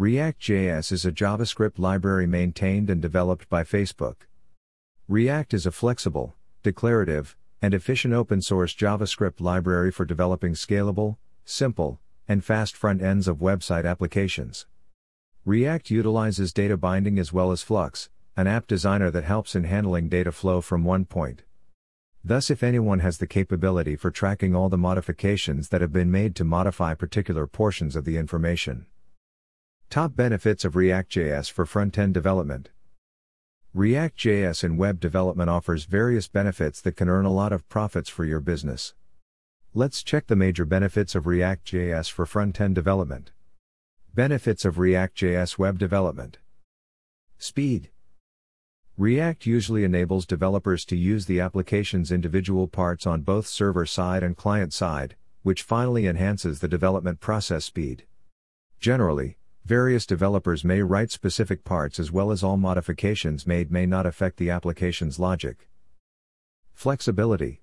React.js is a JavaScript library maintained and developed by Facebook. React is a flexible, declarative, and efficient open source JavaScript library for developing scalable, simple, and fast front ends of website applications. React utilizes data binding as well as Flux, an app designer that helps in handling data flow from one point. Thus, if anyone has the capability for tracking all the modifications that have been made to modify particular portions of the information. Top benefits of React.js for front-end development. React.js in web development offers various benefits that can earn a lot of profits for your business. Let's check the major benefits of React.js for front-end development. Benefits of React.js web development. Speed. React usually enables developers to use the application's individual parts on both server side and client side, which finally enhances the development process speed. Generally, Various developers may write specific parts as well as all modifications made may not affect the application's logic. Flexibility.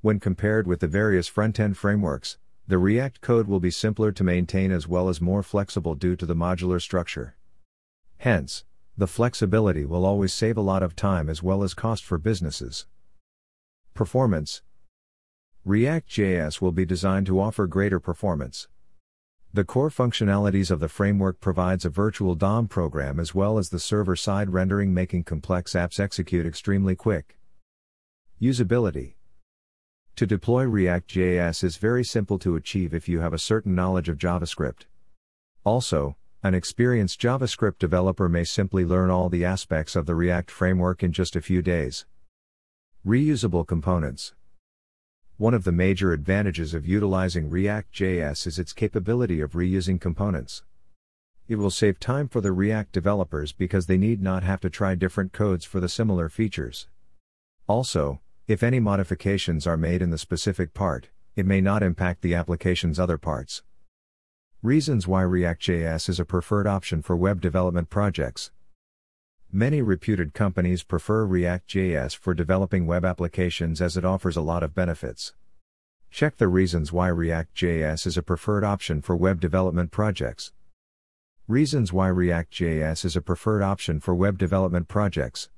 When compared with the various front-end frameworks, the React code will be simpler to maintain as well as more flexible due to the modular structure. Hence, the flexibility will always save a lot of time as well as cost for businesses. Performance React.js will be designed to offer greater performance. The core functionalities of the framework provides a virtual DOM program as well as the server-side rendering making complex apps execute extremely quick. Usability To deploy React.js is very simple to achieve if you have a certain knowledge of JavaScript. Also, an experienced JavaScript developer may simply learn all the aspects of the React framework in just a few days. Reusable components one of the major advantages of utilizing React.js is its capability of reusing components. It will save time for the React developers because they need not have to try different codes for the similar features. Also, if any modifications are made in the specific part, it may not impact the application's other parts. Reasons why React.js is a preferred option for web development projects. Many reputed companies prefer React.js for developing web applications as it offers a lot of benefits. Check the reasons why React.js is a preferred option for web development projects. Reasons why React.js is a preferred option for web development projects.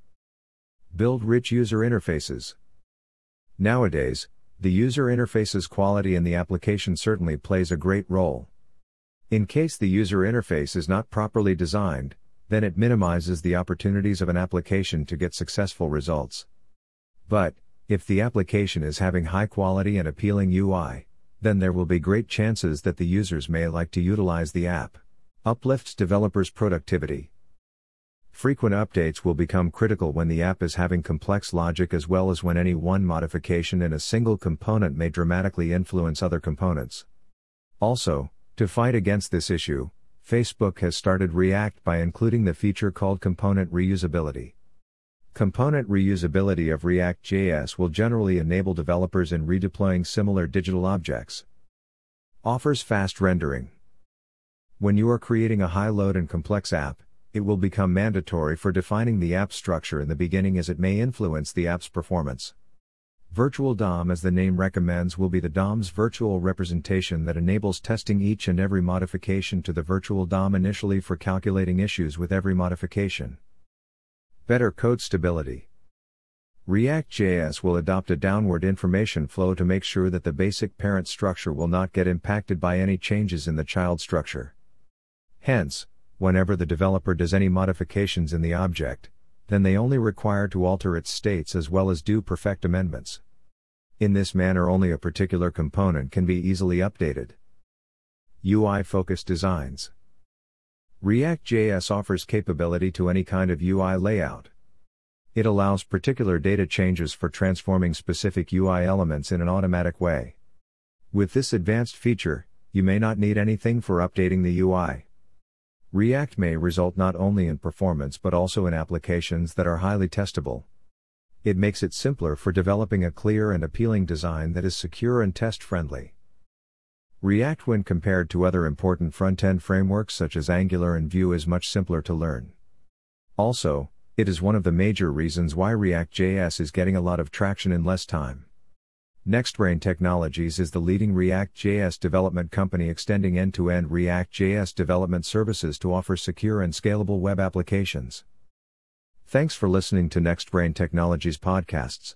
Build rich user interfaces. Nowadays, the user interface's quality in the application certainly plays a great role. In case the user interface is not properly designed, then it minimizes the opportunities of an application to get successful results. But, if the application is having high quality and appealing UI, then there will be great chances that the users may like to utilize the app. Uplifts developers' productivity. Frequent updates will become critical when the app is having complex logic as well as when any one modification in a single component may dramatically influence other components. Also, to fight against this issue, Facebook has started React by including the feature called component reusability. Component reusability of React.js will generally enable developers in redeploying similar digital objects. Offers fast rendering. When you are creating a high load and complex app, it will become mandatory for defining the app structure in the beginning as it may influence the app's performance. Virtual DOM, as the name recommends, will be the DOM's virtual representation that enables testing each and every modification to the virtual DOM initially for calculating issues with every modification. Better code stability. React.js will adopt a downward information flow to make sure that the basic parent structure will not get impacted by any changes in the child structure. Hence, whenever the developer does any modifications in the object, then they only require to alter its states as well as do perfect amendments. In this manner only a particular component can be easily updated. UI-focused designs. React.js offers capability to any kind of UI layout. It allows particular data changes for transforming specific UI elements in an automatic way. With this advanced feature, you may not need anything for updating the UI. React may result not only in performance but also in applications that are highly testable. It makes it simpler for developing a clear and appealing design that is secure and test friendly. React, when compared to other important front end frameworks such as Angular and Vue, is much simpler to learn. Also, it is one of the major reasons why React.js is getting a lot of traction in less time. NextBrain Technologies is the leading React.js development company extending end to end React.js development services to offer secure and scalable web applications. Thanks for listening to NextBrain Technologies podcasts.